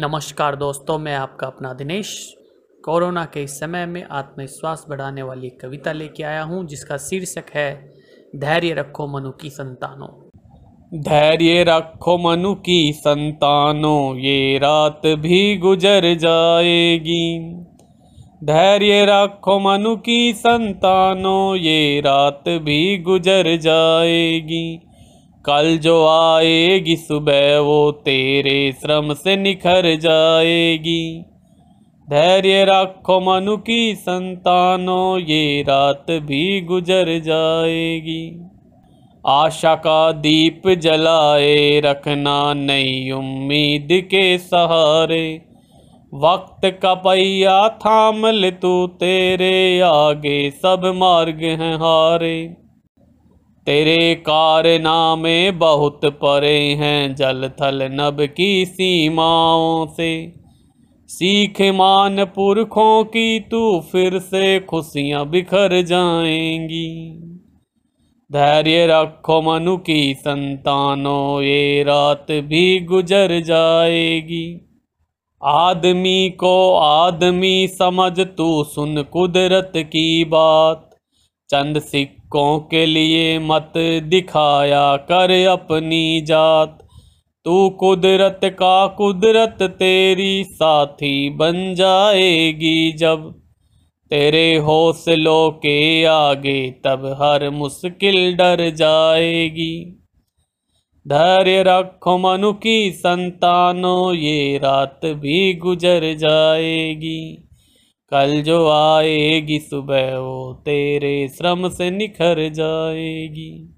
नमस्कार दोस्तों, मैं आपका अपना दिनेश। कोरोना के इस समय में आत्मविश्वास बढ़ाने वाली कविता लेके आया हूँ, जिसका शीर्षक है, धैर्य रखो मनु की संतानों। धैर्य रखो मनु की संतानों, ये रात भी गुजर जाएगी। धैर्य रखो मनु की संतानों, ये रात भी गुजर जाएगी। कल जो आएगी सुबह वो तेरे श्रम से निखर जाएगी। धैर्य रखो मनु की संतानों, ये रात भी गुजर जाएगी। आशा का दीप जलाए रखना नई उम्मीद के सहारे। वक्त का पहिया थाम ले तू, तेरे आगे सब मार्ग हैं हारे। तेरे कारनामे बहुत परे हैं, जल थल नब की सीमाओं से। सीख मान पुरखों की तू फिर से खुशियाँ बिखर जाएँगी। धैर्य रखो मनु की संतानों, ये रात भी गुजर जाएगी। आदमी को आदमी समझ, तू सुन कुदरत की बात। चंद सिक्कों के लिए मत दिखाया कर अपनी जात। तू कुदरत का कुदरत, तेरी साथी बन जाएगी जब। तेरे हौसलों के आगे तब हर मुश्किल डर जाएगी। धैर्य रखो मनु की संतानों, ये रात भी गुजर जाएगी। कल जो आएगी सुबह वो तेरे श्रम से निखर जाएगी।